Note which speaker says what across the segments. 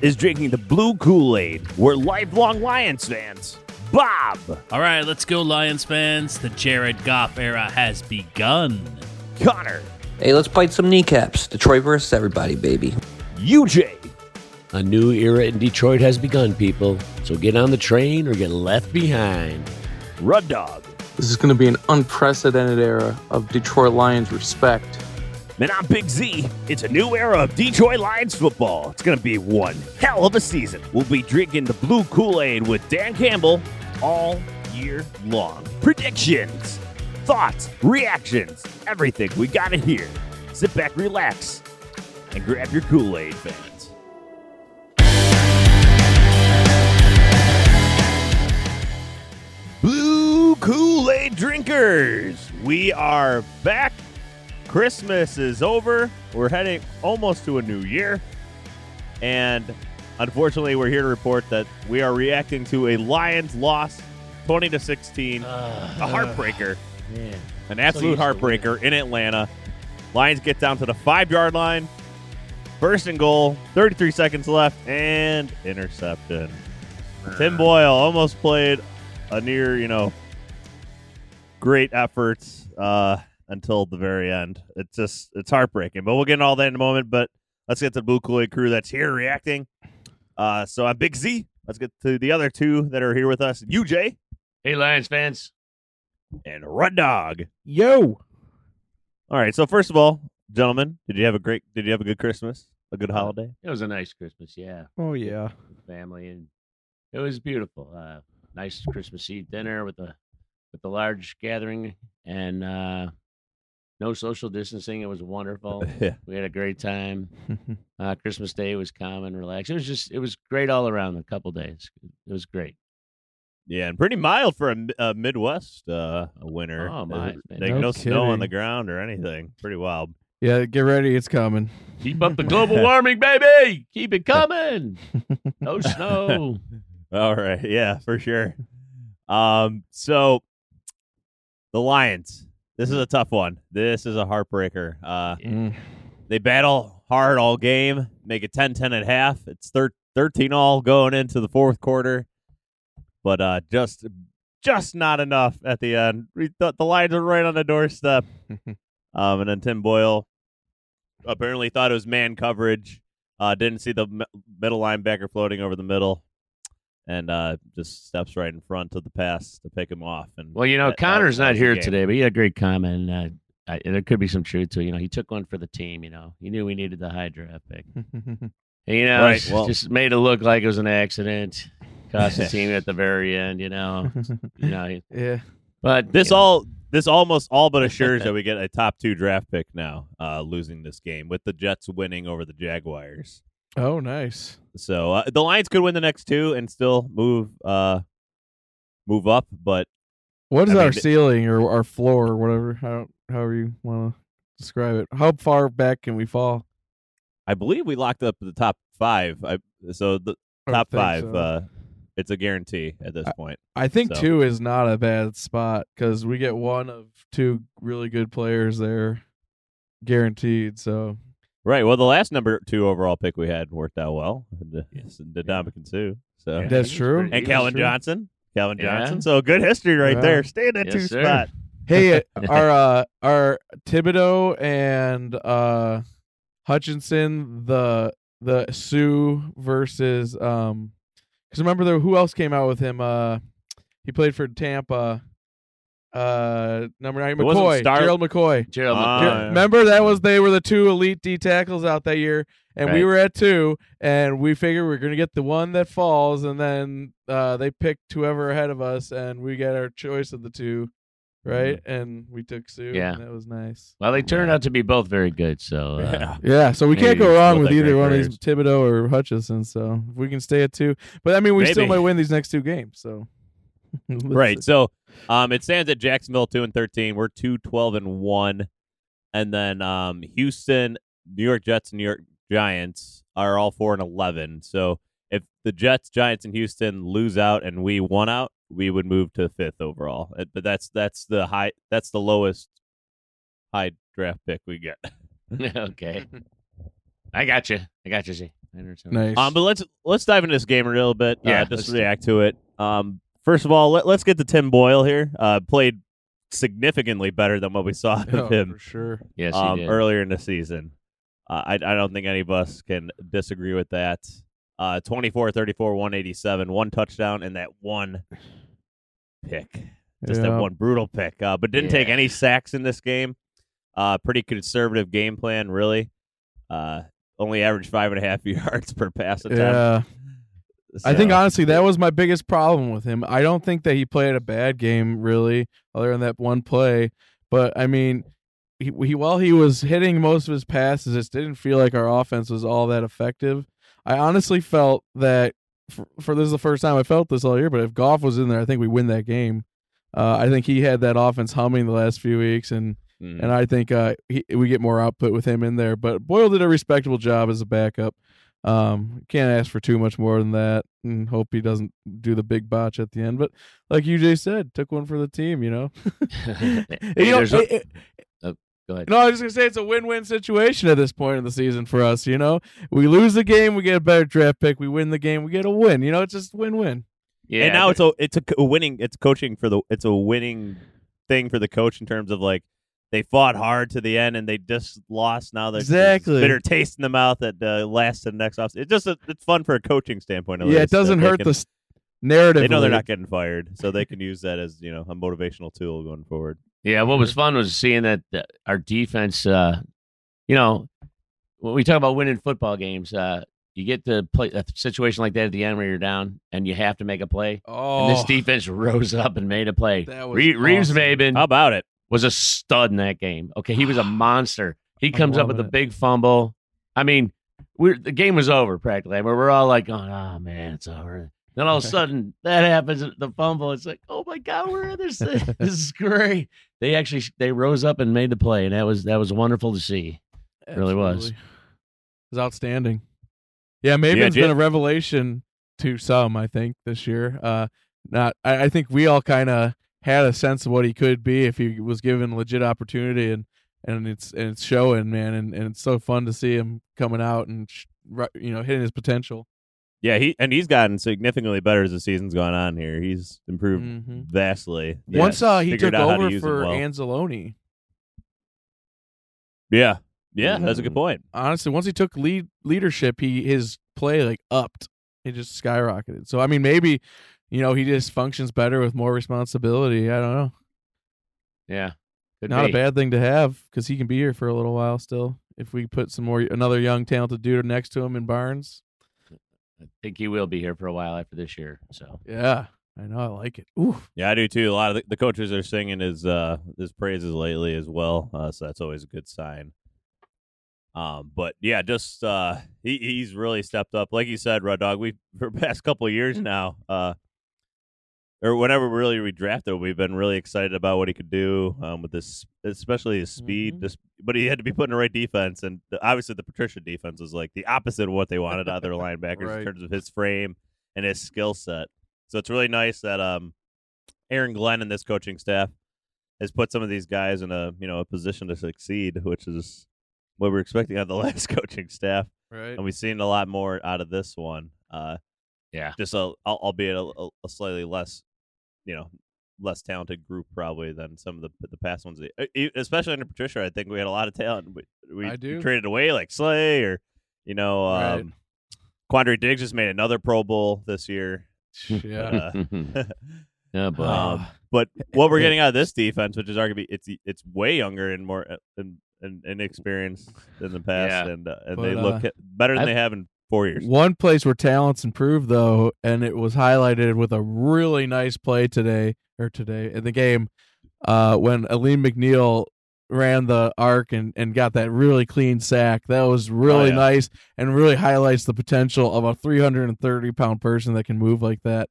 Speaker 1: Is drinking the blue Kool Aid. We're lifelong Lions fans. Bob,
Speaker 2: All right, let's go, Lions fans. The Jared Goff era has begun.
Speaker 1: Connor,
Speaker 3: Hey, let's bite some kneecaps. Detroit versus everybody, baby.
Speaker 1: UJ,
Speaker 4: A new era in Detroit has begun, people. So get on the train or get left behind.
Speaker 1: Rud Dog.
Speaker 5: This is going to be an unprecedented era of Detroit Lions respect.
Speaker 1: And I'm Big Z. It's a new era of Detroit Lions football. It's going to be one hell of a season. We'll be drinking the blue Kool Aid with Dan Campbell all year long. Predictions, thoughts, reactions, everything. We got it here. Sit back, relax, and grab your Kool Aid, fans. Blue Kool Aid drinkers, we are back. Christmas is over. We're heading almost to a new year. And unfortunately, we're here to report that we are reacting to a Lions loss 20 to 16. a heartbreaker.
Speaker 4: Man.
Speaker 1: An absolute
Speaker 4: to
Speaker 1: heartbreaker in Atlanta. Lions get down to the five yard line. First and goal, 33 seconds left, and interception. Tim Boyle almost played a near, you know, great efforts uh, until the very end. It's just, it's heartbreaking. But we'll get into all that in a moment. But let's get to the Blue Kool-Aid crew that's here reacting. Uh, so I'm Big Z. Let's get to the other two that are here with us. UJ
Speaker 4: Hey, Lions fans.
Speaker 1: and Rud Dog.
Speaker 5: Yo!
Speaker 1: All right. So first of all, gentlemen, did you have a great? Did you have a good Christmas? A good holiday?
Speaker 4: It was a nice Christmas, yeah.
Speaker 5: Oh, yeah.
Speaker 4: With family and it was beautiful. Uh, nice Christmas Eve dinner with the with the large gathering and uh, no social distancing. It was wonderful.
Speaker 1: yeah.
Speaker 4: We had a great time. Uh, Christmas Day was calm and relaxed. It was just it was great all around. A couple days, it was great.
Speaker 1: Yeah, and pretty mild for a, a Midwest uh, winter.
Speaker 4: Oh, my,
Speaker 1: Like, no,
Speaker 5: No
Speaker 1: snow on the ground or anything. Pretty wild.
Speaker 5: Yeah, get ready. It's coming.
Speaker 4: Keep up the global warming, baby. Keep it coming. No snow.
Speaker 1: All right. Yeah, for sure. Um, so the Lions. This is a tough one. This is a heartbreaker. Uh,
Speaker 5: Mm.
Speaker 1: they battle hard all game, make it 10-10 at half. It's thir- 13 all going into the fourth quarter. But uh just just not enough at the end. We thought the Lions are right on the doorstep. um and then Tim Boyle apparently thought it was man coverage. Uh didn't see the m- middle linebacker floating over the middle. And uh just steps right in front of the pass to pick him off and
Speaker 4: Well, you know,
Speaker 1: that- that-
Speaker 4: Connor's
Speaker 1: that
Speaker 4: not here today, but he had a great comment. And, uh, I, there could be some truth to it. You know, he took one for the team. You know, he knew we needed the high draft pick. And, you know,
Speaker 1: Right, well-
Speaker 4: just made it look like it was an accident. Cost the team at the very end. You know, you know. he-
Speaker 5: yeah.
Speaker 4: But
Speaker 1: This
Speaker 4: you know,
Speaker 1: all this almost all but assures that we get a top two draft pick now, uh, losing this game with the Jets winning over the Jaguars.
Speaker 5: Oh, nice.
Speaker 1: So uh, the Lions could win the next two and still move uh, move up, but
Speaker 5: What is
Speaker 1: I
Speaker 5: our
Speaker 1: mean,
Speaker 5: ceiling or our floor or whatever? How, however you want to describe it. How far back can we fall?
Speaker 1: I believe we locked up the top five. I, so the
Speaker 5: I
Speaker 1: top five,
Speaker 5: so.
Speaker 1: uh, it's a guarantee at this point.
Speaker 5: I think
Speaker 1: so-
Speaker 5: two is not a bad spot because we get one of two really good players there, guaranteed. So
Speaker 1: Right. Well, the last number two overall pick we had worked out well. The, the Ndamukong Suh. So
Speaker 4: Yeah,
Speaker 5: That's true.
Speaker 4: pretty-
Speaker 1: and Calvin
Speaker 5: true.
Speaker 1: Johnson. Calvin
Speaker 4: Yeah.
Speaker 1: Johnson. So good history right
Speaker 5: Wow.
Speaker 1: there. Stay in that
Speaker 4: Yes,
Speaker 1: two
Speaker 4: sir.
Speaker 1: spot.
Speaker 5: Hey, our uh, our Thibodeaux and uh, Hutchinson, the the Sue versus um, because remember there who else came out with him? Uh, he played for Tampa. Uh, number nine McCoy,
Speaker 1: Star-
Speaker 5: Gerald McCoy.
Speaker 4: Gerald
Speaker 1: Ah,
Speaker 5: Ger-
Speaker 1: yeah.
Speaker 5: Remember that was they were the two elite D tackles out that year, and we were at two, and we figured we are gonna get the one that falls, and then uh, they picked whoever ahead of us, and we got our choice of the two, right? And we took Suh.
Speaker 4: Mm-hmm. Yeah.
Speaker 5: and that was nice.
Speaker 4: Well, they turned out to be both very good. So uh,
Speaker 1: Yeah.
Speaker 5: Yeah, so we can't go wrong with either one of these Thibodeaux or Hutchinson. So if we can stay at two, but I mean, we still might win these next two games. So Let's
Speaker 1: right. So um, it stands at Jacksonville two and thirteen. We're two twelve and one, and then um, Houston, New York Jets, and New York Giants are all four and eleven. So if the Jets, Giants, and Houston lose out and we won out, we would move to fifth overall. Uh, But that's that's the high. That's the lowest high draft pick we get.
Speaker 4: okay, I got you. I got you. See, understand.
Speaker 5: nice.
Speaker 1: Um, but let's let's dive into this game a little bit.
Speaker 4: Yeah,
Speaker 1: uh, just
Speaker 4: let's-
Speaker 1: react to it. Um, first of all, let, let's get to Tim Boyle here. Uh, played significantly better than what we saw
Speaker 5: Oh,
Speaker 1: of him
Speaker 5: for sure.
Speaker 4: Yes, he
Speaker 1: um,
Speaker 4: did.
Speaker 1: earlier in the season. Uh, I I don't think any of us can disagree with that. Uh, 24, 34, 187, one touchdown, and that one pick. Just
Speaker 5: Yeah.
Speaker 1: that one brutal pick. Uh, but didn't take any sacks in this game. Uh, pretty conservative game plan, really. Uh, only averaged five and a half yards per pass attempt.
Speaker 5: Yeah. I think honestly that was my biggest problem with him. I don't think that he played a bad game really, other than that one play. But I mean, he, he while he was hitting most of his passes, it didn't feel like our offense was all that effective. I honestly felt that for, for this is the first time I felt this all year. But if Goff was in there, I think we win that game. Uh, I think he had that offense humming the last few weeks, and
Speaker 1: Mm.
Speaker 5: and I think uh, he, we get more output with him in there. But Boyle did a respectable job as a backup. Um, can't ask for too much more than that, and hope he doesn't do the big botch at the end. But like UJ said, took one for the team. You know,
Speaker 4: Hey,
Speaker 5: You know,
Speaker 4: there's
Speaker 5: it- it-
Speaker 4: Go ahead.
Speaker 5: no, I was just gonna say it's a win-win situation at this point in the season for us. You know, we lose the game, we get a better draft pick. We win the game, we get a win. You know, it's just win-win.
Speaker 4: Yeah,
Speaker 1: and now it's a it's a winning. It's coaching for the. It's a winning thing for the coach in terms of like they fought hard to the end and they just lost. Now there's there's
Speaker 5: Exactly.
Speaker 1: bitter taste in the mouth that uh, lasts to the next off. It's just a, it's fun for a coaching standpoint. at
Speaker 5: yeah, it
Speaker 1: least, that
Speaker 5: doesn't hurt
Speaker 1: can-
Speaker 5: the narrative.
Speaker 1: They know they're not getting fired, so they can use that as you know a motivational tool going forward.
Speaker 4: Yeah, what was fun was seeing that uh, our defense, uh, you know, when we talk about winning football games, uh, you get to play a situation like that at the end where you're down and you have to make a play.
Speaker 5: Oh,
Speaker 4: And this defense rose up and made a play.
Speaker 5: That was
Speaker 4: Re- Reeves
Speaker 5: awesome.
Speaker 4: Maybin
Speaker 1: How about it?
Speaker 4: Was a stud in that game. Okay, he was a monster. He comes up with a big fumble. I mean, we're the game was over practically. We're, we're all like, going, "Oh man, it's over." Then all of a sudden, that happens. The fumble. It's like, "Oh my god, we're in this. This is great." They actually they rose up and made the play, and that was that was wonderful to see. It really was.
Speaker 5: It was outstanding. Yeah, maybe
Speaker 1: Yeah,
Speaker 5: it's been a revelation to some. I think this year. Uh, not. I, I think we all kind of had a sense of what he could be if he was given legit opportunity, and and it's and it's showing, man, and, and it's so fun to see him coming out and sh- you know hitting his potential.
Speaker 1: Yeah, he and he's gotten significantly better as the season's gone on. Here, he's improved
Speaker 5: Mhm.
Speaker 1: vastly.
Speaker 5: Once uh, he took
Speaker 1: how to
Speaker 5: over for
Speaker 1: well.
Speaker 5: Anzalone,
Speaker 1: Yeah, yeah, that's a good
Speaker 4: Mm.
Speaker 1: point.
Speaker 5: honestly, once he took lead leadership, he his play like upped. It just skyrocketed. So I mean, maybe you know he just functions better with more responsibility. I don't know.
Speaker 4: Yeah, Could
Speaker 5: Not
Speaker 4: be.
Speaker 5: a bad thing to have because he can be here for a little while still. If we put some more another young talented dude next to him in Barnes,
Speaker 4: I think he will be here for a while after this year. So
Speaker 5: yeah, I know I like it. Ooh,
Speaker 1: Yeah, I do too. A lot of the, the coaches are singing his uh his praises lately as well, uh, so that's always a good sign. Um, but yeah, just uh, he he's really stepped up. Like you said, Rod Dog, we for the past couple of years now, uh, or whenever really we drafted, we've been really excited about what he could do um, with this, especially his speed.
Speaker 5: Mhm.
Speaker 1: Just, but he had to be put in the right defense, and the, obviously the Patricia defense was like the opposite of what they wanted out of their linebackers
Speaker 5: Right.
Speaker 1: in terms of his frame and his skill set. So it's really nice that um, Aaron Glenn and this coaching staff has put some of these guys in a you know a position to succeed, which is what we're expecting out of the last coaching staff,
Speaker 5: right.
Speaker 1: and we've seen a lot more out of this one. Uh,
Speaker 4: yeah,
Speaker 1: just a, albeit a, a- a slightly less, you know, less talented group probably than some of the the past ones. Especially under Patricia, I think we had a lot of talent. We, we
Speaker 5: I do.
Speaker 1: traded away like Slay or you know,
Speaker 5: Right.
Speaker 1: um, Quandre Diggs just made another Pro Bowl this year.
Speaker 5: yeah.
Speaker 1: Uh,
Speaker 4: yeah, but
Speaker 1: um, but what we're getting out of this defense, which is arguably it's it's way younger and more uh, and, and inexperienced than the past,
Speaker 4: Yeah.
Speaker 1: and uh, and
Speaker 5: But,
Speaker 1: they
Speaker 5: uh,
Speaker 1: look better than
Speaker 4: I've-
Speaker 1: they have in four years.
Speaker 5: One place where talents improved though, and it was highlighted with a really nice play today or today in the game, uh, when Alim McNeill ran the arc and, and got that really clean sack. That was really
Speaker 1: yeah.
Speaker 5: nice and really highlights the potential of a 330 pound person that can move like that.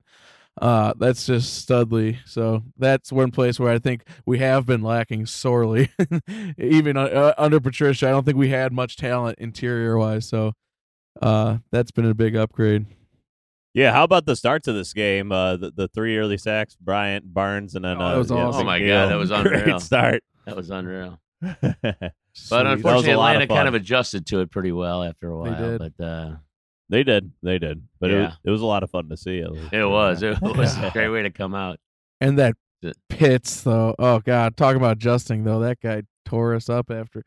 Speaker 5: Uh, that's just studly. So that's one place where I think we have been lacking sorely. Even uh, under Patricia, I don't think we had much talent interior wise. So uh, that's been a big upgrade.
Speaker 1: Yeah, how about the starts of this game? Uh, the, the three early sacks, Bryant, Barnes, and then
Speaker 5: Oh,
Speaker 1: uh,
Speaker 5: that was
Speaker 1: yeah,
Speaker 5: awesome.
Speaker 4: Oh my
Speaker 1: McNeill.
Speaker 4: God, that was unreal.
Speaker 1: Great start.
Speaker 4: that was unreal.
Speaker 1: but
Speaker 4: But unfortunately,
Speaker 1: a lot of
Speaker 4: Atlanta kind of adjusted to it pretty well after a while.
Speaker 5: did.
Speaker 4: But uh,
Speaker 1: they did, they did. But it, was, it was a lot of fun to see. At least.
Speaker 4: it was it was
Speaker 5: Yeah.
Speaker 4: a great way to come out.
Speaker 5: and that
Speaker 4: The-
Speaker 5: Pitts though. Oh God, talking about adjusting though. That guy tore us up after.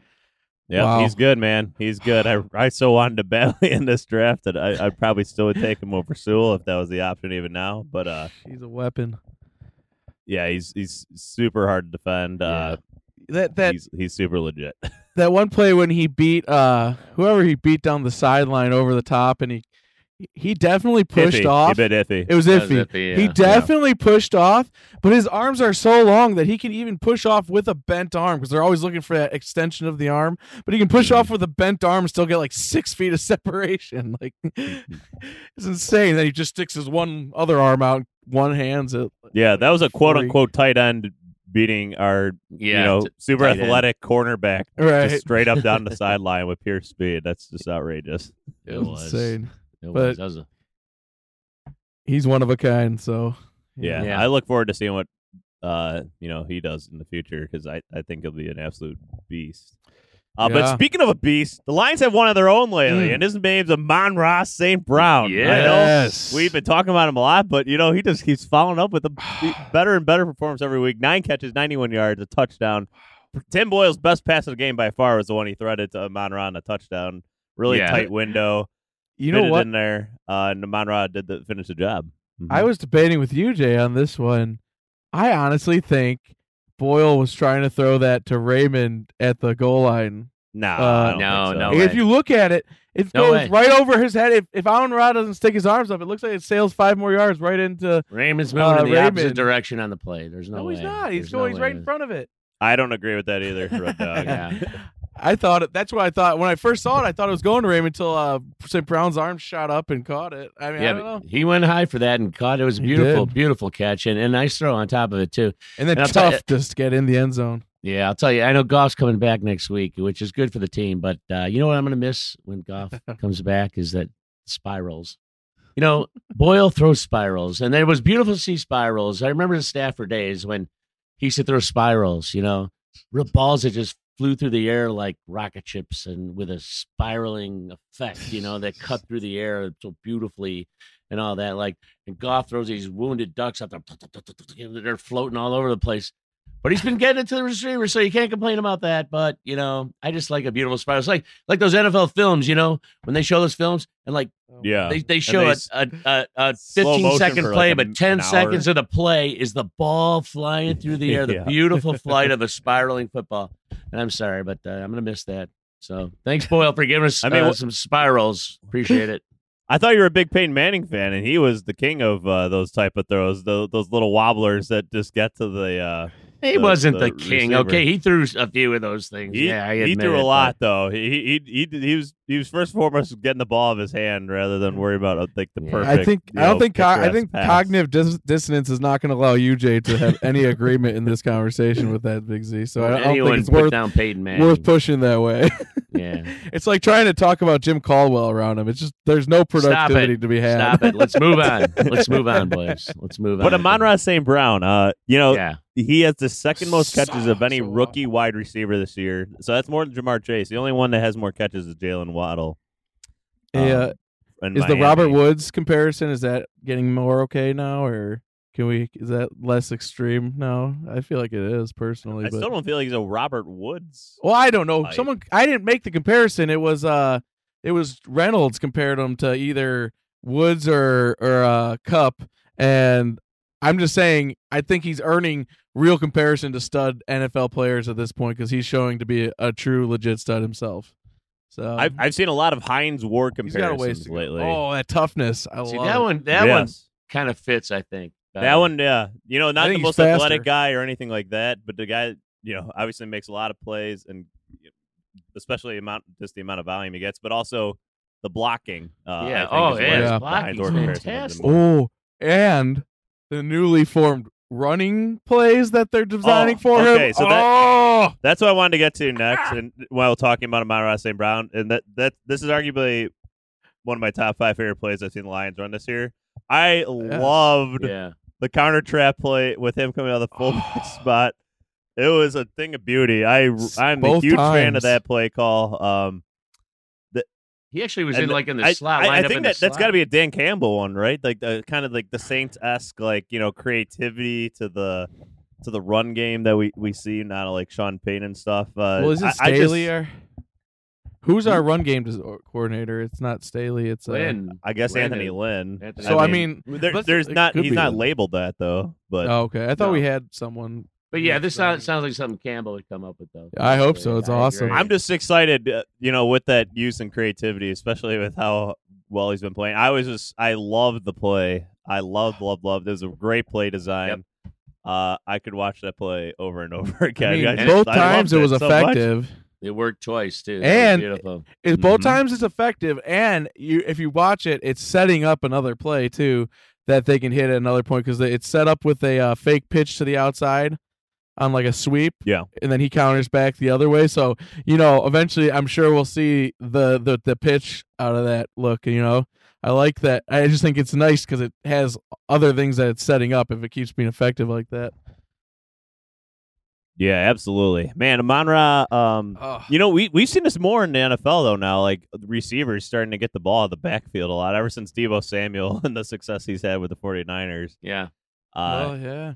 Speaker 1: Yeah,
Speaker 5: Wow.
Speaker 1: he's good, man. He's good. I I so wanted to badly in this draft that I I probably still would take him over Sewell if that was the option even now. But uh,
Speaker 5: He's a weapon.
Speaker 1: yeah, he's he's super hard to defend. Uh,
Speaker 5: That that
Speaker 1: he's he's super legit.
Speaker 5: that one play when he beat uh whoever he beat down the sideline over the top and he he definitely pushed
Speaker 1: iffy.
Speaker 5: off.
Speaker 1: A bit iffy.
Speaker 5: It was
Speaker 4: That was
Speaker 5: iffy.
Speaker 4: iffy,
Speaker 5: He
Speaker 4: yeah.
Speaker 5: definitely pushed off, but his arms are so long that he can even push off with a bent arm because they're always looking for that extension of the arm. But he can push
Speaker 4: Mm-hmm.
Speaker 5: off with a bent arm and still get like six feet of separation. Like it's insane. that he just sticks his one other arm out, one hand's it.
Speaker 1: Yeah, that was a quote unquote tight end beating our
Speaker 4: Yeah,
Speaker 1: you know super
Speaker 4: tight end.
Speaker 1: athletic cornerback
Speaker 5: Right.
Speaker 1: just straight up down the sideline with pure speed. That's just outrageous.
Speaker 4: It
Speaker 5: It's
Speaker 4: was.
Speaker 5: insane.
Speaker 4: It
Speaker 5: But-
Speaker 4: was. That was a-
Speaker 5: He's one of a kind. So
Speaker 1: Yeah,
Speaker 4: Yeah.
Speaker 1: I look forward to seeing what uh you know he does in the future because I I think he'll be an absolute beast. Uh, But speaking of a beast, the Lions have one of their own lately,
Speaker 5: Mm.
Speaker 1: and his name's Amon Ra St. Brown. I know
Speaker 5: Yes.
Speaker 1: we've been talking about him a lot, but you know he just keeps following up with a b- better and better performance every week. Nine catches, 91 yards, a touchdown. Tim Boyle's best pass of the game by far was the one he threaded to Amon Ra on a touchdown. Really
Speaker 4: Yeah.
Speaker 1: tight window.
Speaker 5: You know
Speaker 1: it
Speaker 5: what?
Speaker 1: in there, uh, and Amon Ra did the finish the job. Mhm.
Speaker 5: I was debating with you, Jay, on this one. I honestly think Boyle was trying to throw that to Raymond at the goal line.
Speaker 1: Nah,
Speaker 5: Uh,
Speaker 1: I
Speaker 4: No,
Speaker 1: so.
Speaker 4: no
Speaker 5: And if
Speaker 4: way.
Speaker 5: you look at it, it
Speaker 4: No
Speaker 5: goes
Speaker 4: way.
Speaker 5: right over his head. If if Amon Ra doesn't stick his arms up, it looks like it sails five more yards right into.
Speaker 4: Raymond's moving
Speaker 5: Uh,
Speaker 4: in the opposite direction on the play. There's no,
Speaker 5: No,
Speaker 4: way.
Speaker 5: he's not. He's
Speaker 4: There's no
Speaker 5: going. he's right in front of it.
Speaker 1: I don't agree with that either, Red Dog.
Speaker 4: Yeah.
Speaker 5: I thought it. That's what I thought when I first saw it. I thought it was going to Raymond until uh, St. Brown's arm shot up and caught it. I mean, I
Speaker 4: Yeah,
Speaker 5: don't know.
Speaker 4: he went high for that and caught it. It was a beautiful, beautiful catch and a nice throw on top of it too.
Speaker 5: And then
Speaker 4: and
Speaker 5: tough just to get in the end zone.
Speaker 4: Yeah, I'll tell you. I know Goff's coming back next week, which is good for the team. But uh, you know what I'm going to miss when Goff comes back is that spirals. You know, Boyle throws spirals, and it was beautiful to see spirals. I remember the Stafford days when he used to throw spirals. You know, real balls that just flew through the air like rocket ships, and with a spiraling effect. You know, that cut through the air so beautifully, and all that. Like, and Goff throws these wounded ducks out there. They're floating all over the place. But he's been getting it to the receiver, so you can't complain about that. But you know, I just like a beautiful spiral. It's like like those NFL films, you know, when they show those films and like
Speaker 1: Yeah.
Speaker 4: they, they show
Speaker 1: they
Speaker 4: a, a, a, a
Speaker 1: slow
Speaker 4: 15
Speaker 1: motion
Speaker 4: second play,
Speaker 1: like, a-
Speaker 4: but 10 seconds of the play is the ball flying through the air, the
Speaker 1: Yeah.
Speaker 4: beautiful flight of a spiraling football. And I'm sorry, but uh, I'm going to miss that. So thanks, Boyle, for giving us
Speaker 1: I mean,
Speaker 4: uh, some spirals. Appreciate it.
Speaker 1: I thought you were a big Peyton Manning fan, and he was the king of uh, those type of throws, those, those little wobblers that just get to the.
Speaker 4: He
Speaker 1: the-
Speaker 4: wasn't
Speaker 1: the
Speaker 4: the, king.
Speaker 1: receiver.
Speaker 4: Okay, he threw a few of those things.
Speaker 1: he,
Speaker 4: yeah, I
Speaker 1: he threw
Speaker 4: it,
Speaker 1: a
Speaker 4: but-
Speaker 1: lot though. He, he he he was he was first and foremost getting the ball of his hand rather than worry about uh, like the
Speaker 4: Yeah.
Speaker 1: perfect.
Speaker 5: I think I don't
Speaker 1: know,
Speaker 5: think co- I think
Speaker 1: pass.
Speaker 5: cognitive dis- dissonance is not going to allow you, Jay, to have any agreement in this conversation with that Big Z. So I don't
Speaker 4: Anyone
Speaker 5: think it's worth
Speaker 4: down Peyton Manning.
Speaker 5: worth pushing that way.
Speaker 4: Yeah.
Speaker 5: it's like trying to talk about Jim Caldwell around him. It's just there's no productivity to be had.
Speaker 4: Stop it. Let's move on. Let's move on, boys. Let's move on.
Speaker 1: But Amon Ra St. Brown, uh, you know,
Speaker 4: Yeah.
Speaker 1: He has the second most catches of any
Speaker 5: So
Speaker 1: rookie wide receiver this year. So that's more than Ja'Marr Chase. The only one that has more catches is Jaylen Waddle.
Speaker 5: Hey,
Speaker 1: Um,
Speaker 5: uh,
Speaker 1: in
Speaker 5: is the Robert Woods comparison is that getting more okay now or Can we? Is that less extreme? now? I feel like it is personally.
Speaker 1: I
Speaker 5: but,
Speaker 1: still don't feel like he's a Robert Woods.
Speaker 5: Well, I don't know.
Speaker 1: Like-
Speaker 5: Someone I didn't make the comparison. It was uh, it was Reynolds compared him to either Woods or or uh, Kupp, and I'm just saying I think he's earning real comparison to stud NFL players at this point because he's showing to be a, a true legit stud himself. So
Speaker 1: I've I've seen a lot of Hines Ward
Speaker 5: he's got a ways
Speaker 1: comparisons lately.
Speaker 5: Oh, that toughness! I
Speaker 4: See
Speaker 5: love
Speaker 4: that
Speaker 5: it.
Speaker 4: one. That one kind of fits. I think
Speaker 1: That one, yeah. You know, not the
Speaker 5: think he's
Speaker 1: most athletic guy or anything like that, but the guy, you know, obviously makes a lot of plays, and especially amount just the amount of volume he gets, but also the blocking. Uh,
Speaker 4: Yeah. Oh, yeah.
Speaker 1: where
Speaker 5: his
Speaker 1: the
Speaker 4: blocking's
Speaker 1: Hines Ward comparison
Speaker 4: fantastic.
Speaker 5: Oh, and the newly formed running plays that they're designing
Speaker 1: Oh,
Speaker 5: for
Speaker 1: okay,
Speaker 5: him.
Speaker 1: so that-
Speaker 5: oh,
Speaker 1: That's what I wanted to get to next, and while talking about Amon St. Brown, and that that this is arguably one of my top five favorite plays I've seen the Lions run this year. I loved
Speaker 4: Yeah.
Speaker 1: the counter trap play with him coming out of the fullback spot. It was a thing of beauty. I I'm a
Speaker 5: Both
Speaker 1: huge fan of that play call. Um,
Speaker 4: He actually was
Speaker 1: and
Speaker 4: in like in the
Speaker 1: I,
Speaker 4: slot.
Speaker 1: I,
Speaker 4: lined
Speaker 1: I
Speaker 4: up
Speaker 1: think
Speaker 4: in the
Speaker 1: that that's got to be a Dan Campbell one, right? Like the kind of like the Saints esque, like you know, creativity to the to the run game that we we see, not like Sean Payton and stuff. Uh,
Speaker 5: well, is it
Speaker 1: I- I just-
Speaker 5: Staley? who's our run game coordinator? It's not Staley. It's uh,
Speaker 4: Lynn.
Speaker 1: I guess
Speaker 4: Lynn
Speaker 1: Anthony
Speaker 4: is-
Speaker 1: Lynn.
Speaker 4: Anthony
Speaker 5: So I mean,
Speaker 1: there, there's not. He's not
Speaker 5: Lynn.
Speaker 1: labeled that though. But
Speaker 5: Oh, okay. I thought we had someone.
Speaker 4: But yeah, this sounds, sounds like something Campbell would come up with though.
Speaker 5: I hope so. It's
Speaker 4: I
Speaker 5: awesome.
Speaker 4: agree.
Speaker 1: I'm just excited, uh, you know, with that use and creativity, especially with how well he's been playing. I was just, I loved the play. I loved, loved, loved. It was a great play design. Uh, I could watch that play over and over again.
Speaker 5: I mean,
Speaker 1: I just-
Speaker 5: both
Speaker 1: I
Speaker 5: times it was
Speaker 1: so much.
Speaker 5: effective.
Speaker 4: It worked twice too. That was
Speaker 5: And-
Speaker 4: beautiful.
Speaker 5: It, both
Speaker 1: Mhm.
Speaker 5: times it's effective, and you if you watch it, it's setting up another play too that they can hit at another point because it's set up with a uh, fake pitch to the outside on like a sweep.
Speaker 1: Yeah.
Speaker 5: and then he counters back the other way. So you know, eventually, I'm sure we'll see the the the pitch out of that look. You know, I like that. I just think it's nice because it has other things that it's setting up. If it keeps being effective like that.
Speaker 1: Yeah, absolutely, man. Amonra, um, you know, we we've seen this more in the NFL though now. Like receivers starting to get the ball out of the backfield a lot ever since Deebo Samuel and the success he's had with the 49ers.
Speaker 4: Yeah.
Speaker 1: Uh,
Speaker 5: oh yeah,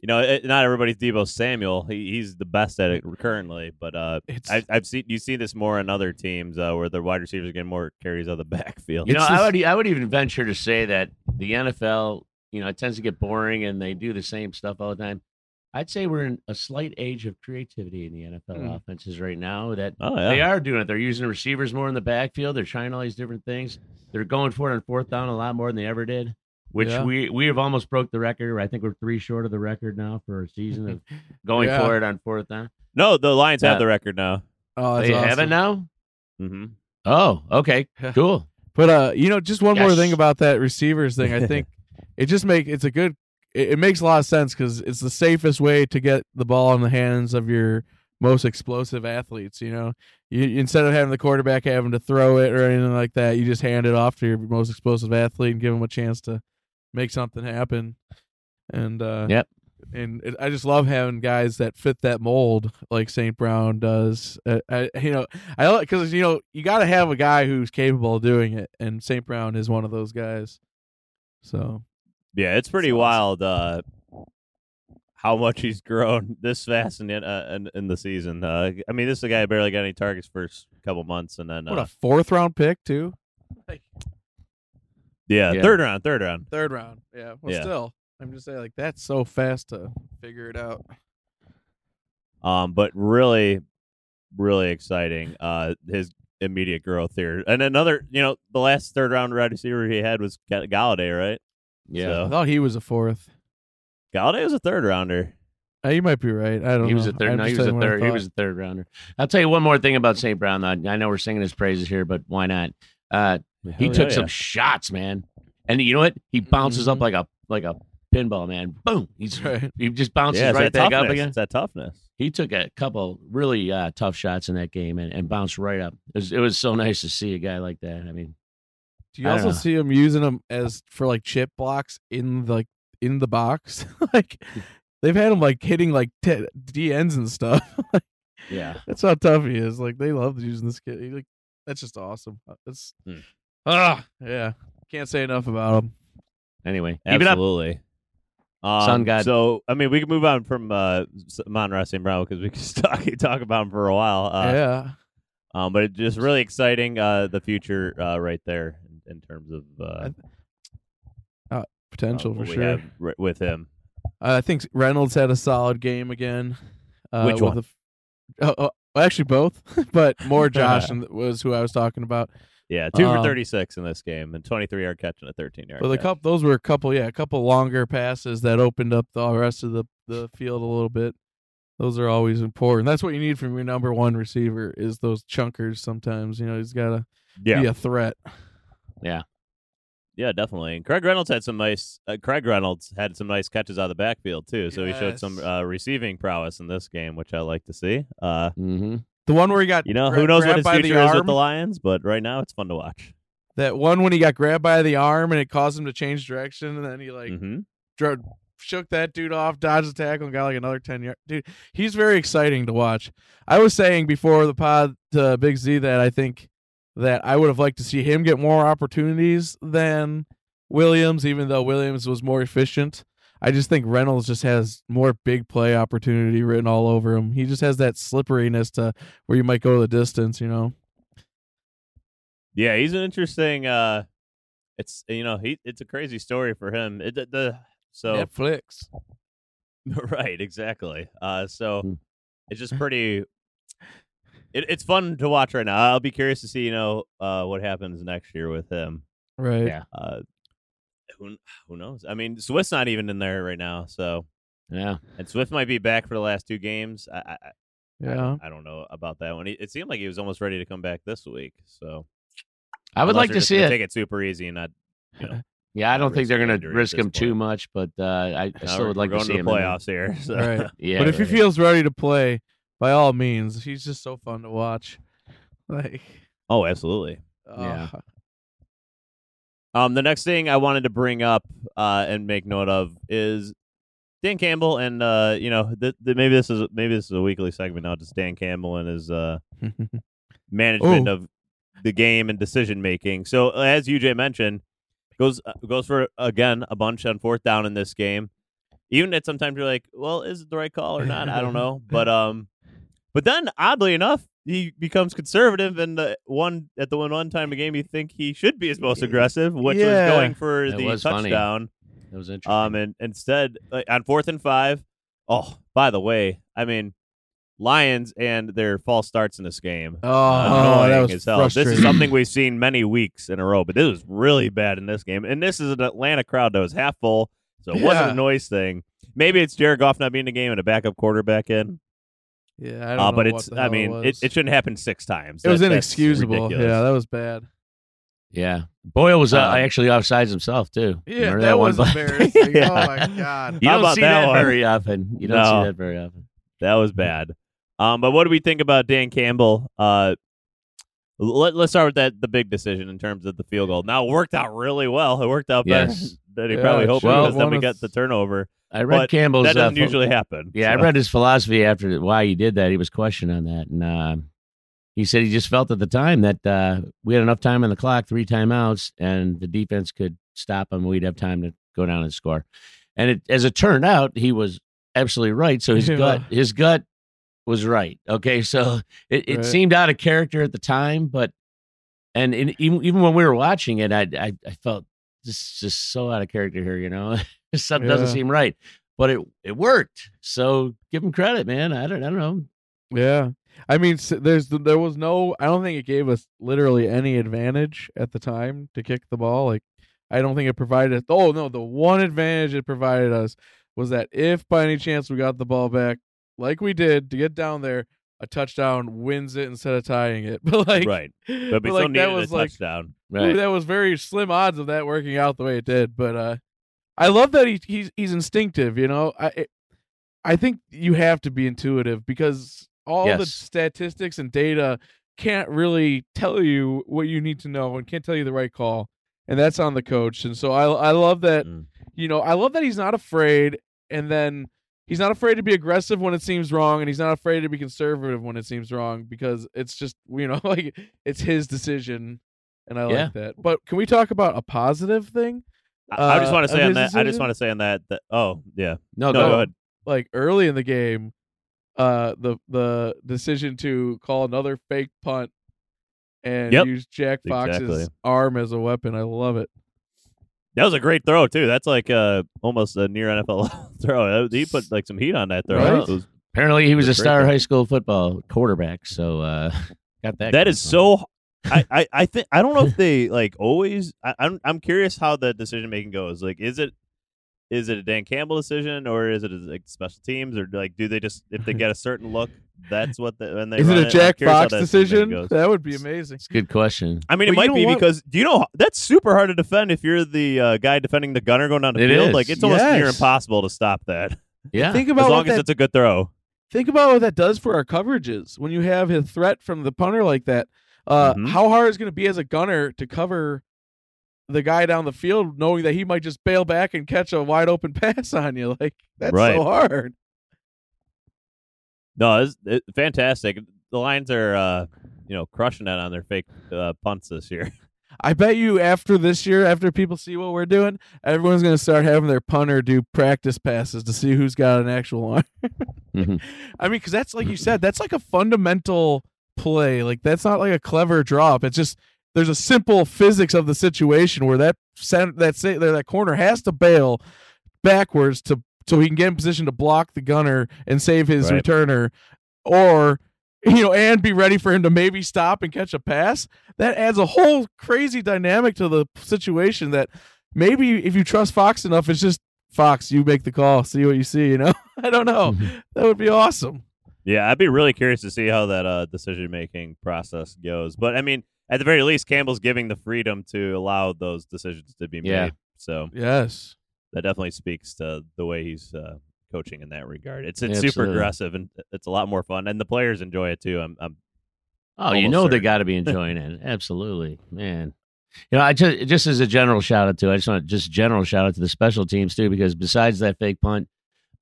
Speaker 1: you know, it, not everybody's Deebo Samuel. He, he's the best at it currently, but uh,
Speaker 5: it's
Speaker 1: I, I've seen you see this more in other teams uh, where the wide receivers get more carries out of the backfield.
Speaker 4: You know,
Speaker 5: It's
Speaker 4: I would I would even venture to say that the NFL, you know, it tends to get boring and they do the same stuff all the time. I'd say we're in a slight age of creativity in the NFL
Speaker 5: Hmm.
Speaker 4: offenses right now. That
Speaker 1: oh yeah,
Speaker 4: they are doing it. They're using receivers more in the backfield. They're trying all these different things. They're going for it on fourth down a lot more than they ever did. Which
Speaker 5: Yeah.
Speaker 4: we we have almost broke the record. I think we're three short of the record now for a season of going
Speaker 5: Yeah.
Speaker 4: for it on fourth down.
Speaker 1: No, the Lions
Speaker 4: Yeah.
Speaker 1: have the record now.
Speaker 5: oh, that's
Speaker 4: they have it now.
Speaker 1: Mm-hmm.
Speaker 4: Oh, okay, cool.
Speaker 5: But uh, you know, just one more thing about that receivers thing. I think it just make it's a good. It, it makes a lot of sense because it's the safest way to get the ball in the hands of your most explosive athletes. You know, you instead of having the quarterback having to throw it or anything like that, you just hand it off to your most explosive athlete and give him a chance to make something happen. And uh,
Speaker 4: Yep.
Speaker 5: and it, I just love having guys that fit that mold like St. Brown does. Uh, I, you know, I because you know you got to have a guy who's capable of doing it, and St. Brown is one of those guys. So
Speaker 1: Yeah, it's pretty
Speaker 5: awesome.
Speaker 1: wild uh, how much he's grown this fast in the, uh, in, in the season. Uh, I mean, this is a guy who barely got any targets first couple months, and then
Speaker 5: what
Speaker 1: uh,
Speaker 5: a fourth round pick too,
Speaker 1: yeah,
Speaker 4: Yeah.
Speaker 1: third round, third round.
Speaker 5: third round. Yeah, well,
Speaker 1: Yeah.
Speaker 5: still, I'm just saying like that's so fast to figure it out.
Speaker 1: Um, but really, really exciting. Uh, his immediate growth here, and another, you know, the last third round wide receiver he had was Ga- Golladay, right?
Speaker 4: Yeah.
Speaker 1: So-
Speaker 5: I thought he was a fourth.
Speaker 1: Golladay was a third rounder.
Speaker 5: Uh, you might be right. I don't know.
Speaker 4: He was
Speaker 5: know.
Speaker 4: a third. No, he was a
Speaker 5: saying what I
Speaker 4: third. He was a third rounder. I'll tell you one more thing about St. Brown. I, I know we're singing his praises here, but why not? Uh, he took
Speaker 1: yeah.
Speaker 4: some shots, man, and you know what? He bounces up
Speaker 5: Mhm.
Speaker 4: like a like a pinball, man. Boom! He's
Speaker 5: Right.
Speaker 4: he just bounces
Speaker 1: Yeah,
Speaker 4: right back
Speaker 1: toughness.
Speaker 4: up again.
Speaker 1: It's that toughness.
Speaker 4: He took a couple really uh, tough shots in that game and, and bounced right up. It was, it was so nice to see a guy like that. I mean,
Speaker 5: Do you
Speaker 4: I
Speaker 5: also see him using them as for like chip blocks in the like in the box? like they've had him like hitting like t- DNs and stuff.
Speaker 4: yeah,
Speaker 5: That's how tough he is. Like they love using this kid. He, like that's just awesome. It's
Speaker 1: Hmm.
Speaker 5: Ah yeah. Can't say enough about him.
Speaker 4: Anyway, keep it up.
Speaker 1: Absolutely. Um,
Speaker 4: Sun God.
Speaker 1: So I mean, we can move on from uh, Monroe St. Brown because we can talk talk about him for a while. Uh,
Speaker 5: yeah.
Speaker 1: Um, but it's just really exciting. Uh, the future uh, right there in, in terms of uh,
Speaker 5: Potential
Speaker 1: uh,
Speaker 5: for sure.
Speaker 1: ri- with him.
Speaker 5: I think Reynolds had a solid game again. Uh,
Speaker 1: Which
Speaker 5: with
Speaker 1: one?
Speaker 5: oh, oh, actually, both, but more Josh was who I was talking about.
Speaker 1: Yeah, two for
Speaker 5: Um,
Speaker 1: thirty six in this game and twenty three yard catch and a thirteen yard.
Speaker 5: But the
Speaker 1: catch.
Speaker 5: couple, those were a couple, yeah, a couple longer passes that opened up the rest of the the field a little bit. Those are always important. That's what you need from your number one receiver is those chunkers. Sometimes you know he's got to
Speaker 1: yeah,
Speaker 5: be a threat.
Speaker 1: yeah, yeah, definitely. And Craig Reynolds had some nice. Uh, Craig Reynolds had some nice catches out of the backfield too. So he showed some uh, receiving prowess in this game, which I like to see. Uh,
Speaker 4: Mm-hmm.
Speaker 5: The one where he got
Speaker 1: you know,
Speaker 5: gra-
Speaker 1: who knows what his future is with the Lions, but right now it's fun to watch.
Speaker 5: That one when he got grabbed by the arm and it caused him to change direction, and then he like
Speaker 1: hmm
Speaker 5: dro- shook that dude off, dodged the tackle, and got like another ten yard. Dude, he's very exciting to watch. I was saying before the pod to Big Z that I think that I would have liked to see him get more opportunities than Williams, even though Williams was more efficient. I just think Reynolds just has more big play opportunity written all over him. He just has that slipperiness to where you might go the distance, you know.
Speaker 1: Yeah, he's an interesting. uh It's you know he it's a crazy story for him. It, the, the so
Speaker 5: Netflix.
Speaker 1: right exactly. Uh, so
Speaker 4: Hmm.
Speaker 1: it's just pretty. It, it's fun to watch right now. I'll be curious to see you know uh what happens next year with him.
Speaker 5: Right.
Speaker 4: Yeah.
Speaker 1: Uh, who who knows? I mean, Swift's not even in there right now, so
Speaker 4: Yeah.
Speaker 1: and Swift might be back for the last two games. I I, I- I
Speaker 5: Yeah.
Speaker 1: don't, I don't know about that one. It seemed like he was almost ready to come back this week. So
Speaker 4: I would
Speaker 1: unless
Speaker 4: like to see it.
Speaker 1: Take it super easy and not. You know,
Speaker 4: Yeah, I don't think they're going to risk
Speaker 1: this
Speaker 4: him too much, but uh, I, I still
Speaker 1: we're-
Speaker 4: would like
Speaker 1: we're
Speaker 4: to see
Speaker 1: to
Speaker 4: him.
Speaker 1: the
Speaker 4: in there.
Speaker 1: playoffs here. So.
Speaker 5: Right.
Speaker 4: Yeah,
Speaker 5: but if he feels ready to play, by all means, he's just so fun to watch. Like,
Speaker 1: Oh, absolutely.
Speaker 4: Yeah.
Speaker 1: Um, the next thing I wanted to bring up uh, and make note of is Dan Campbell, and uh, you know, th- th- maybe this is maybe this is a weekly segment now. Just Dan Campbell and his uh, management
Speaker 5: Ooh.
Speaker 1: of the game and decision making. So, as UJ mentioned, goes uh, goes for again a bunch on fourth down in this game. Even at sometimes you're like, well, is it the right call or not? I don't know, but um, but then oddly enough, he becomes conservative, and the one at the one one time a game you think he should be his most aggressive, which
Speaker 5: Yeah.
Speaker 1: was going for
Speaker 4: That
Speaker 1: the
Speaker 4: was funny.
Speaker 1: touchdown.
Speaker 4: That was interesting.
Speaker 1: Um, and instead like, on fourth and five. Oh, by the way, I mean, Lions and their false starts in this game.
Speaker 5: Oh,
Speaker 1: annoying
Speaker 5: that was
Speaker 1: as hell. This is something we've seen many weeks in a row, but this was really bad in this game. And this is an Atlanta crowd that was half full, so it wasn't a noise thing. Maybe it's Jared Goff not being in the game and a backup quarterback in.
Speaker 5: Yeah, I don't
Speaker 1: Uh,
Speaker 5: know
Speaker 1: but
Speaker 5: what
Speaker 1: it's,
Speaker 5: the
Speaker 1: I mean,
Speaker 5: it,
Speaker 1: it, it shouldn't happen six times.
Speaker 5: It was
Speaker 1: That- that's
Speaker 5: inexcusable. Yeah, that was bad.
Speaker 4: yeah, Boyle was uh,
Speaker 1: Um,
Speaker 4: actually offsides himself too.
Speaker 5: Yeah,
Speaker 4: Remember
Speaker 5: that,
Speaker 4: one
Speaker 5: was
Speaker 4: play?
Speaker 5: embarrassing.
Speaker 1: Yeah.
Speaker 5: Oh my god.
Speaker 4: You don't see
Speaker 1: that
Speaker 4: that, very often. You don't
Speaker 1: No.
Speaker 4: see that very often.
Speaker 1: That was bad. Um, but what do we think about Dan Campbell? Uh, let, let's start with that the big decision in terms of the field goal. Now it worked out really well. It worked out better
Speaker 4: Yes.
Speaker 1: than he
Speaker 5: Yeah,
Speaker 1: probably hoped
Speaker 5: should.
Speaker 1: because then we
Speaker 5: of-
Speaker 1: got the turnover.
Speaker 4: I read
Speaker 1: But
Speaker 4: Campbell's.
Speaker 1: that doesn't
Speaker 4: uh,
Speaker 1: usually happen.
Speaker 4: Yeah, I read his philosophy after why he did that. He was questioned on that, and uh, he said he just felt at the time that uh, we had enough time on the clock, three timeouts, and the defense could stop him. We'd have time to go down and score. And it, as it turned out, he was absolutely right. So his
Speaker 5: Yeah.
Speaker 4: gut, his gut was right. Okay, so it, it
Speaker 5: Right.
Speaker 4: seemed out of character at the time, but and in, even even when we were watching it, I I, I felt this is just so out of character here. You know, something doesn't seem right but it it worked. So give him credit, man. I don't I don't know.
Speaker 5: Yeah. I mean, there's there was no. I don't think it gave us literally any advantage at the time to kick the ball. Like, I don't think it provided. Oh no, the one advantage it provided us was that if by any chance we got the ball back, like we did, to get down there, a touchdown wins it instead of tying it. But like,
Speaker 1: right, but we
Speaker 5: like, that was
Speaker 1: a
Speaker 5: like
Speaker 1: touchdown.
Speaker 4: Right.
Speaker 5: that was very slim odds of that working out the way it did. But uh, I love that he he's he's instinctive. You know, I it, I think you have to be intuitive because all the statistics and data can't really tell you what you need to know and can't tell you the right call, and that's on the coach. And so I I love that.
Speaker 1: Mm.
Speaker 5: You know, I love that he's not afraid, and then. He's not afraid to be aggressive when it seems wrong, and he's not afraid to be conservative when it seems wrong because it's just you know like it's his decision, and I
Speaker 4: Yeah.
Speaker 5: like that. But can we talk about a positive thing?
Speaker 1: I, I just
Speaker 5: uh,
Speaker 1: want to say on
Speaker 5: his
Speaker 1: that. I just want to say on that. that oh yeah.
Speaker 4: No,
Speaker 1: No,
Speaker 4: go,
Speaker 1: go ahead.
Speaker 5: like early in the game, uh, the the decision to call another fake punt and
Speaker 1: Yep.
Speaker 5: use Jack Fox's
Speaker 1: Exactly.
Speaker 5: arm as a weapon. I love it.
Speaker 1: That was a great throw too. That's like uh almost a near NFL throw. He put like some heat on that throw.
Speaker 5: Right?
Speaker 1: Was-
Speaker 4: Apparently, he was a star high school football quarterback. So uh, got that.
Speaker 1: that is
Speaker 4: him.
Speaker 1: so. I, I I think I don't know if they like always. I, I'm I'm curious how the decision making goes. Like, is it is it a Dan Campbell decision or is it like special teams or like do they just if they get a certain look that's what the when they
Speaker 5: Is it a
Speaker 1: I'm
Speaker 5: Jack
Speaker 1: curious how
Speaker 5: Fox
Speaker 1: decision
Speaker 5: decision? That would be amazing.
Speaker 4: It's a good question.
Speaker 1: I mean, it
Speaker 5: But
Speaker 1: might be
Speaker 5: what?
Speaker 1: because do you know that's super hard to defend if you're the uh, guy defending the gunner going down the
Speaker 4: It
Speaker 1: field.
Speaker 4: is.
Speaker 1: Like it's almost near impossible to stop that
Speaker 4: Yeah.
Speaker 5: Think about
Speaker 1: as
Speaker 5: long
Speaker 1: as
Speaker 5: that
Speaker 1: it's a good throw.
Speaker 5: think about what that does for our coverages when you have a threat from the punter like that. Uh,
Speaker 1: Mhm.
Speaker 5: How hard is it going to be as a gunner to cover the guy down the field, knowing that he might just bail back and catch a wide open pass on you? Like that's
Speaker 1: Right.
Speaker 5: so hard.
Speaker 1: No, it's it, fantastic. The Lions are uh, you know crushing it on their fake uh, punts this year.
Speaker 5: I bet you after this year, after people see what we're doing, everyone's going to start having their punter do practice passes to see who's got an actual arm.
Speaker 4: Mhm.
Speaker 5: I mean, because that's like you said, that's like a fundamental play. Like that's not like a clever drop. It's just there's a simple physics of the situation where that center, that sa- that corner has to bail backwards to so he can get in position to block the gunner and save his
Speaker 1: Right.
Speaker 5: returner, or you know, and be ready for him to maybe stop and catch a pass. That adds a whole crazy dynamic to the situation. That maybe if you trust Fox enough, it's just Fox. You make the call. See what you see. You know, I don't know. That would be awesome.
Speaker 1: Yeah, I'd be really curious to see how that uh, decision making process goes. But I mean, at the very least, Campbell's giving the freedom to allow those decisions to be
Speaker 4: Yeah.
Speaker 1: made. So
Speaker 5: Yes.
Speaker 1: That definitely speaks to the way he's uh, coaching in that regard. It's it's super aggressive and it's a lot more fun, and the players enjoy it too. I'm, I'm
Speaker 4: Oh, you know they got to be enjoying it. Absolutely, man. You know, I just just as a general shout out to, I just want to just general shout out to the special teams too, because besides that fake punt,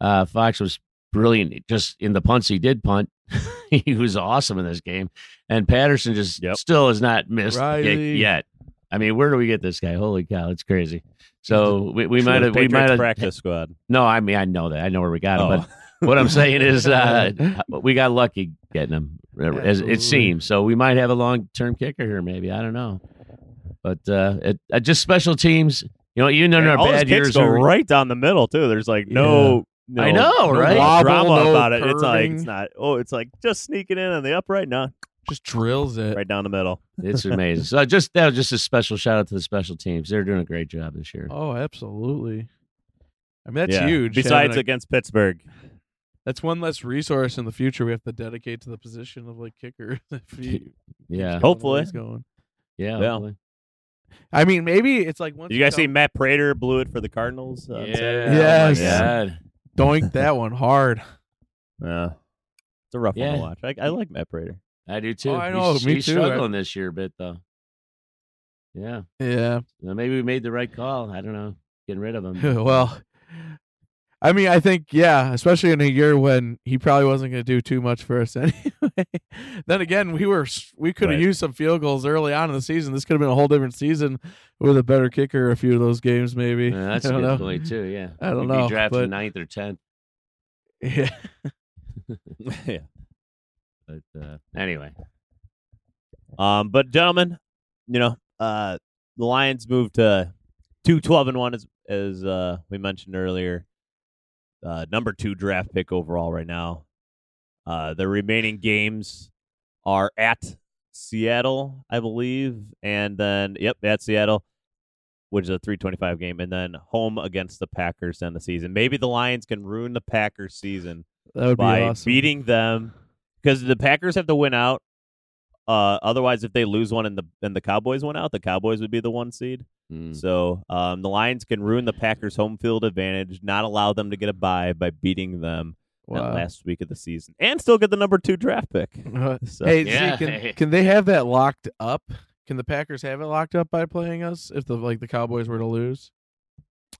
Speaker 4: uh, Fox was brilliant. Just in the punts he did punt, he was awesome in this game, and Patterson just
Speaker 1: Yep.
Speaker 4: still has not missed a kick
Speaker 5: Riley.
Speaker 4: yet. I mean, where do we get this guy? Holy cow, it's crazy. So we, we might have we might have
Speaker 1: practice squad.
Speaker 4: No, I mean I know that I know where we got him,
Speaker 1: Oh.
Speaker 4: but what I'm saying is, uh, we got lucky getting him, as it seems. So we might have a long term kicker here, maybe. I don't know, but uh, it, uh, just special teams. You know, even in
Speaker 1: And
Speaker 4: our bad years,
Speaker 1: go
Speaker 4: are-
Speaker 1: right down the middle too. There's like no. no
Speaker 4: I know,
Speaker 1: no
Speaker 4: right?
Speaker 5: Wobble,
Speaker 1: drama
Speaker 5: no
Speaker 1: about it. It's like it's not. Oh, it's like just sneaking in on the upright. No,
Speaker 5: Just drills it.
Speaker 1: right down the middle.
Speaker 4: it's amazing. So just that was just a special shout out to the special teams. They're doing a great job this year.
Speaker 5: Oh, absolutely. I mean, that's
Speaker 1: Yeah.
Speaker 5: huge.
Speaker 1: Besides
Speaker 5: a-
Speaker 1: against Pittsburgh,
Speaker 5: that's one less resource in the future we have to dedicate to the position of like kicker. if he
Speaker 4: Yeah,
Speaker 5: going
Speaker 1: Hopefully.
Speaker 5: he's going.
Speaker 4: yeah,
Speaker 1: Yeah.
Speaker 4: hopefully.
Speaker 5: I mean, maybe it's like once
Speaker 1: did you guys see Matt Prater blew it for the Cardinals? on
Speaker 4: yeah.
Speaker 1: Saturday?
Speaker 5: Yes.
Speaker 4: Oh my God.
Speaker 5: doink that one hard.
Speaker 1: Yeah, it's a rough one to watch. I, I like Matt Prater.
Speaker 4: I do oh, too.
Speaker 5: Oh, I
Speaker 4: He's-
Speaker 5: know, me
Speaker 4: he's
Speaker 5: too.
Speaker 4: struggling this year a bit though. Yeah,
Speaker 5: Yeah.
Speaker 4: Well, maybe we made the right call. I don't know, getting rid of him.
Speaker 5: well, I mean, I think yeah, especially in a year when he probably wasn't going to do too much for us anyway. then again, we were we could have
Speaker 1: Right.
Speaker 5: used some field goals early on in the season. This could have been a whole different season with a better kicker. A few of those games, maybe.
Speaker 4: Yeah, that's
Speaker 5: I
Speaker 4: a
Speaker 5: don't
Speaker 4: good
Speaker 5: know.
Speaker 4: point too. Yeah,
Speaker 5: I don't
Speaker 4: He'd
Speaker 5: know,
Speaker 4: Be drafted
Speaker 5: but-
Speaker 4: ninth or tenth,
Speaker 5: Yeah.
Speaker 1: yeah.
Speaker 4: But uh, anyway,
Speaker 1: Um, but gentlemen, you know, uh, the Lions moved to two twelve and one as as uh, we mentioned earlier. Uh, number two draft pick overall right now. Uh, the remaining games are at Seattle, I believe, and then yep, at Seattle, which is a three twenty five game, and then home against the Packers to end the season. Maybe the Lions can ruin the Packers season
Speaker 5: That would be
Speaker 1: by
Speaker 5: awesome.
Speaker 1: beating them because the Packers have to win out. Uh, otherwise, if they lose one and the and the Cowboys went out, the Cowboys would be the one seed.
Speaker 4: Mm.
Speaker 1: So um, the Lions can ruin the Packers' home field advantage, not allow them to get a bye by beating them that
Speaker 5: Wow.
Speaker 1: last week of the season, and still get the number two draft pick.
Speaker 5: Uh,
Speaker 1: So,
Speaker 5: hey,
Speaker 4: Yeah.
Speaker 5: see, can, can they have that locked up? Can the Packers have it locked up by playing us if the like the Cowboys were to lose?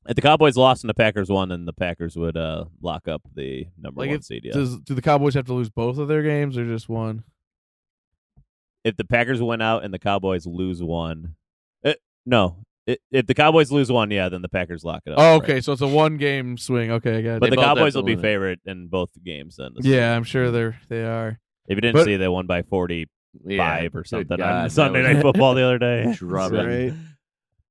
Speaker 1: If the Cowboys lost and the Packers won, then the Packers would uh, lock up the number
Speaker 5: Like
Speaker 1: one
Speaker 5: if-
Speaker 1: seed. Yeah.
Speaker 5: Does do the Cowboys have to lose both of their games or just one?
Speaker 1: if the Packers win out and the Cowboys lose one, eh, no, i- if the Cowboys lose one, yeah, then the Packers lock it up.
Speaker 5: Oh,
Speaker 1: right?
Speaker 5: okay, so it's a one game swing. Okay, I got
Speaker 1: But
Speaker 5: it.
Speaker 1: the
Speaker 4: both have
Speaker 1: Cowboys
Speaker 4: to
Speaker 1: will be
Speaker 4: win it.
Speaker 1: favorite in both games then.
Speaker 5: Yeah, I'm sure they're they are.
Speaker 1: If you didn't
Speaker 5: But-
Speaker 1: see, they won by 45
Speaker 4: Yeah,
Speaker 1: or
Speaker 4: good
Speaker 1: something
Speaker 4: God,
Speaker 1: on
Speaker 4: that
Speaker 1: Sunday
Speaker 4: was
Speaker 1: Night Football the other day.
Speaker 4: drubbing.
Speaker 5: Right.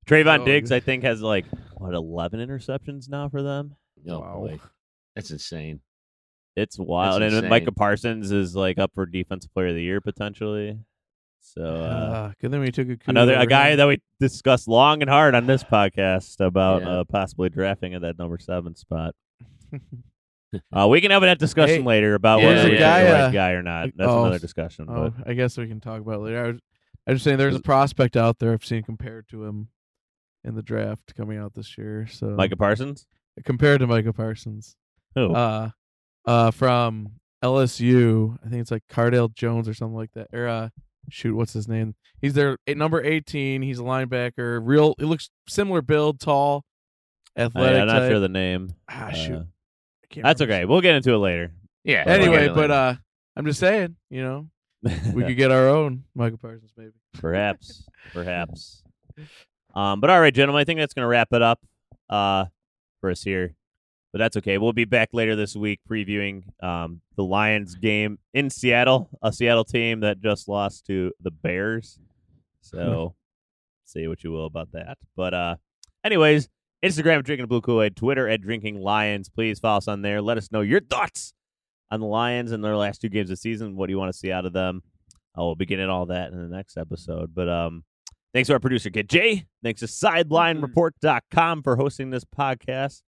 Speaker 1: Trevon
Speaker 5: Oh,
Speaker 1: Diggs. I think, has like what 11 interceptions now for them.
Speaker 4: Oh,
Speaker 5: Wow.
Speaker 4: boy. That's insane.
Speaker 1: It's wild,
Speaker 4: That's
Speaker 1: and then
Speaker 4: insane.
Speaker 1: Micah Parsons is like up for Defensive Player of the Year potentially. So uh,
Speaker 5: Uh, good thing we took a coup
Speaker 1: another a guy
Speaker 5: him.
Speaker 1: that we discussed long and hard on this podcast about
Speaker 4: Yeah.
Speaker 1: uh, possibly drafting at that number seven spot. Uh, we can have that discussion
Speaker 5: Hey,
Speaker 1: later about
Speaker 4: there's
Speaker 1: whether
Speaker 4: a
Speaker 1: we
Speaker 5: guy,
Speaker 1: the right
Speaker 5: uh,
Speaker 1: guy or not. That's
Speaker 5: oh,
Speaker 1: another discussion.
Speaker 5: Oh,
Speaker 1: but
Speaker 5: I guess we can talk about it later. I was, I was saying there's a prospect out there I've seen compared to him in the draft coming out this year. So
Speaker 1: Micah Parsons,
Speaker 5: compared to Micah Parsons,
Speaker 1: who?
Speaker 5: uh, uh, from LSU, I think it's like Cardale Jones or something like that. Or uh, shoot, what's his name? He's there eight, number 18. He's a linebacker. Real, he looks similar build, tall, athletic.
Speaker 1: yeah, I'm not sure the name.
Speaker 5: ah, shoot,
Speaker 1: Uh,
Speaker 5: I can't
Speaker 1: that's
Speaker 5: remember.
Speaker 1: okay. We'll get into it later.
Speaker 4: Yeah.
Speaker 5: Anyway, but uh, I'm just saying, you know, we could get our own Michael Parsons, maybe.
Speaker 1: perhaps, perhaps. Um, but all right, gentlemen, I think that's going to wrap it up uh, for us here. But that's okay. We'll be back later this week previewing um, the Lions game in Seattle, a Seattle team that just lost to the Bears. So say what you will about that. But uh, anyways, Instagram at drinking blue Kool Aid, Twitter at drinking lions. Please follow us on there. Let us know your thoughts on the Lions and their last two games of the season. What do you want to see out of them? I will be getting all that in the next episode. But um, thanks to our producer, Kid Jay. Thanks to SidelineReport.com for hosting this podcast.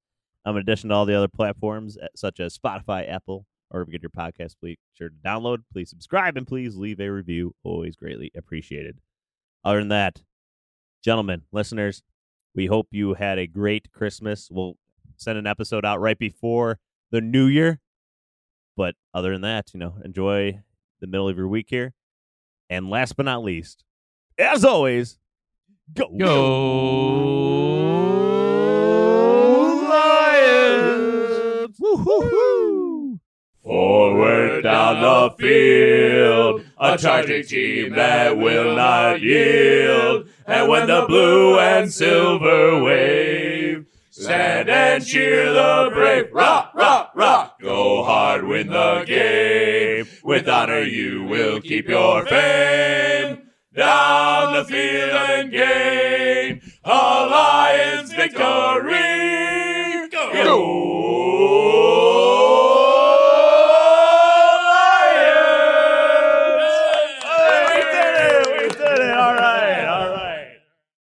Speaker 1: Um, in addition to all the other platforms uh, such as Spotify, Apple, or if you get your podcast, please sure to download. Please subscribe and please leave a review. Always greatly appreciated. Other than that, gentlemen, listeners, we hope you had a great Christmas. We'll send an episode out right before the new year. But other than that, you know, enjoy the middle of your week here. And last but not least, as always, go.
Speaker 5: Go
Speaker 1: Lions! Woo-hoo-hoo! Forward down the field, a charging team that will not yield. And when the blue and silver wave, stand and cheer the brave. Rock, rock, rock. Go hard, win the game. With honor, you will keep your fame down the field and gain a Lions victory. Go! Go!